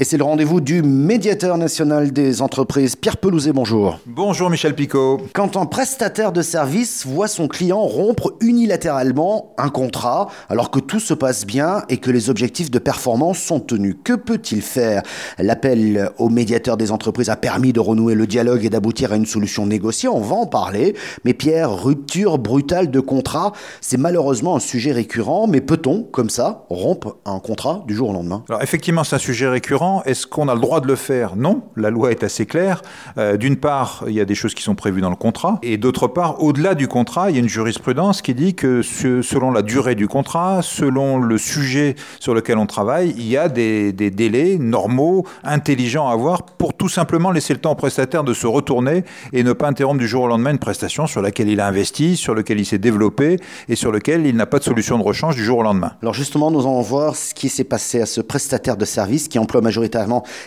Et c'est le rendez-vous du médiateur national des entreprises, Pierre Pelouzet, bonjour. Bonjour Michel Picot. Quand un prestataire de service voit son client rompre unilatéralement un contrat, alors que tout se passe bien et que les objectifs de performance sont tenus, que peut-il faire? L'appel au médiateur des entreprises a permis de renouer le dialogue et d'aboutir à une solution négociée, on va en parler. Mais Pierre, rupture brutale de contrat, c'est malheureusement un sujet récurrent, mais peut-on, comme ça, rompre un contrat du jour au lendemain? Alors effectivement, c'est un sujet récurrent est-ce qu'on a le droit de le faire? Non, la loi est assez claire. Euh, d'une part, il y a des choses qui sont prévues dans le contrat, et d'autre part, au-delà du contrat, il y a une jurisprudence qui dit que selon la durée du contrat, selon le sujet sur lequel on travaille, il y a des, délais normaux, intelligents à avoir pour tout simplement laisser le temps au prestataire de se retourner et ne pas interrompre du jour au lendemain une prestation sur laquelle il a investi, sur laquelle il s'est développé et sur lequel il n'a pas de solution de rechange du jour au lendemain. Alors justement, nous allons voir ce qui s'est passé à ce prestataire de service qui emploie majoritairement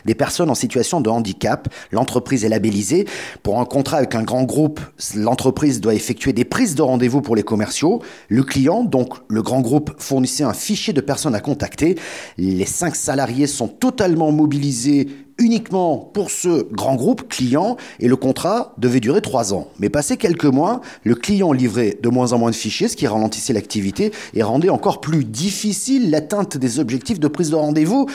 des personnes en situation de handicap. L'entreprise est labellisée. Pour un contrat avec un grand groupe, l'entreprise doit effectuer des prises de rendez-vous pour les commerciaux. Le client, donc le grand groupe, fournissait un fichier de personnes à contacter. Les cinq salariés sont totalement mobilisés uniquement pour ce grand groupe client et le contrat devait durer trois ans. Mais passé quelques mois, le client livrait de moins en moins de fichiers, ce qui ralentissait l'activité et rendait encore plus difficile l'atteinte des objectifs de prise de rendez-vous.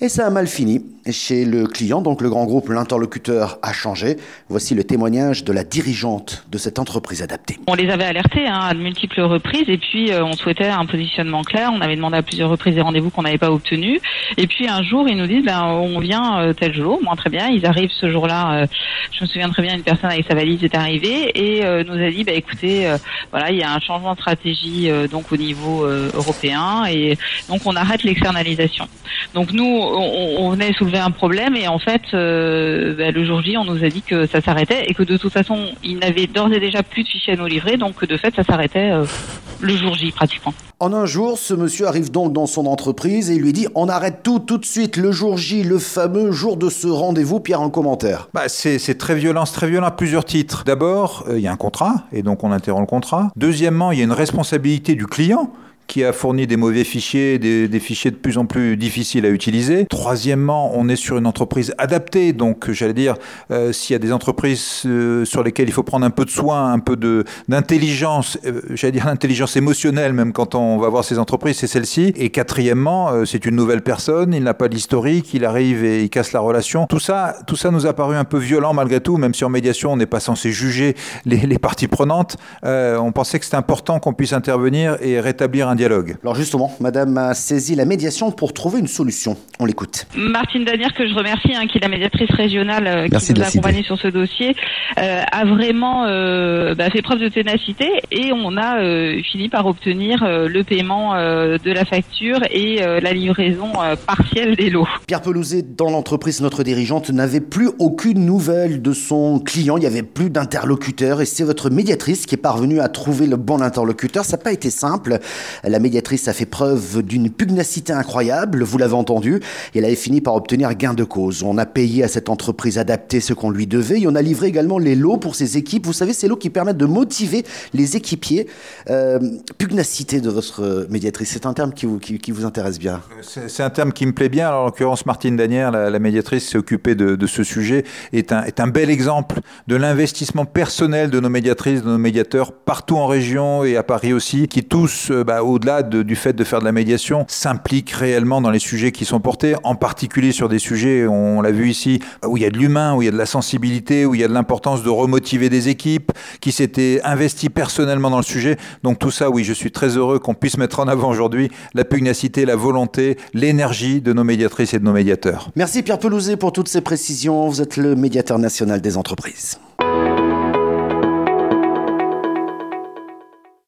Et ça a mal fini chez le client, donc le grand groupe, l'interlocuteur a changé. Voici le témoignage de la dirigeante de cette entreprise adaptée. On les avait alertés hein, à de multiples reprises et puis euh, on souhaitait un positionnement clair. On avait demandé à plusieurs reprises des rendez-vous qu'on n'avait pas obtenus. Et puis un jour, ils nous disent ben, on vient euh, tel jour. Moi, très bien. Ils arrivent ce jour-là. Euh, je me souviens très bien, une personne avec sa valise est arrivée et nous a dit bah, écoutez, voilà, il y a un changement de stratégie donc au niveau européen et donc on arrête l'externalisation. Donc nous, on, venait soulever un problème et en fait, euh, bah, le jour J, on nous a dit que ça s'arrêtait et que de toute façon, il n'avait d'ores et déjà plus de fichiers à nous livrer, donc de fait, ça s'arrêtait euh, le jour J pratiquement. En un jour, ce monsieur arrive donc dans son entreprise et il lui dit on arrête tout tout de suite le jour J, le fameux jour de ce rendez-vous. Pierre, en commentaire. Bah, c'est très violent, c'est très violent à plusieurs titres. D'abord, euh, il y a un contrat et donc on interrompt le contrat. Deuxièmement, il y a une responsabilité du client qui a fourni des mauvais fichiers, des, fichiers de plus en plus difficiles à utiliser. Troisièmement, on est sur une entreprise adaptée, donc j'allais dire, euh, s'il y a des entreprises euh, sur lesquelles il faut prendre un peu de soin, un peu d'intelligence, euh, j'allais dire l'intelligence émotionnelle, même quand on va voir ces entreprises, c'est celle-ci. Et quatrièmement, c'est une nouvelle personne, il n'a pas l'historique, il arrive et il casse la relation. Tout ça, tout ça nous a paru un peu violent malgré tout, même si en médiation on n'est pas censé juger les, les parties prenantes. on pensait que c'était important qu'on puisse intervenir et rétablir un dialogue. Alors justement, Madame a saisi la médiation pour trouver une solution. On l'écoute. Martine Danière, que je remercie, hein, qui est la médiatrice régionale euh, qui nous a accompagnés sur ce dossier, euh, a vraiment euh, bah, fait preuve de ténacité et on a fini par obtenir le paiement de la facture et la livraison partielle des lots. Pierre Pelouzet, dans l'entreprise, notre dirigeante n'avait plus aucune nouvelle de son client. Il n'y avait plus d'interlocuteur et c'est votre médiatrice qui est parvenue à trouver le bon interlocuteur. Ça n'a pas été simple. La médiatrice a fait preuve d'une pugnacité incroyable, vous l'avez entendu, et elle avait fini par obtenir gain de cause. On a payé à cette entreprise adaptée ce qu'on lui devait, et on a livré également les lots pour ses équipes. Vous savez, ces lots qui permettent de motiver les équipiers. Euh, pugnacité de votre médiatrice, c'est un terme qui vous, qui, vous intéresse bien C'est un terme qui me plaît bien. En l'occurrence, Martine Danière, la, médiatrice, s'est occupée de, ce sujet, est un, est un bel exemple de l'investissement personnel de nos médiatrices, de nos médiateurs, partout en région et à Paris aussi, qui tous, euh, bah, au-delà du fait de faire de la médiation, s'implique réellement dans les sujets qui sont portés, en particulier sur des sujets, on l'a vu ici, où il y a de l'humain, où il y a de la sensibilité, où il y a de l'importance de remotiver des équipes, qui s'étaient investies personnellement dans le sujet. Donc tout ça, oui, je suis très heureux qu'on puisse mettre en avant aujourd'hui la pugnacité, la volonté, l'énergie de nos médiatrices et de nos médiateurs. Merci Pierre Pelouzet pour toutes ces précisions. Vous êtes le médiateur national des entreprises.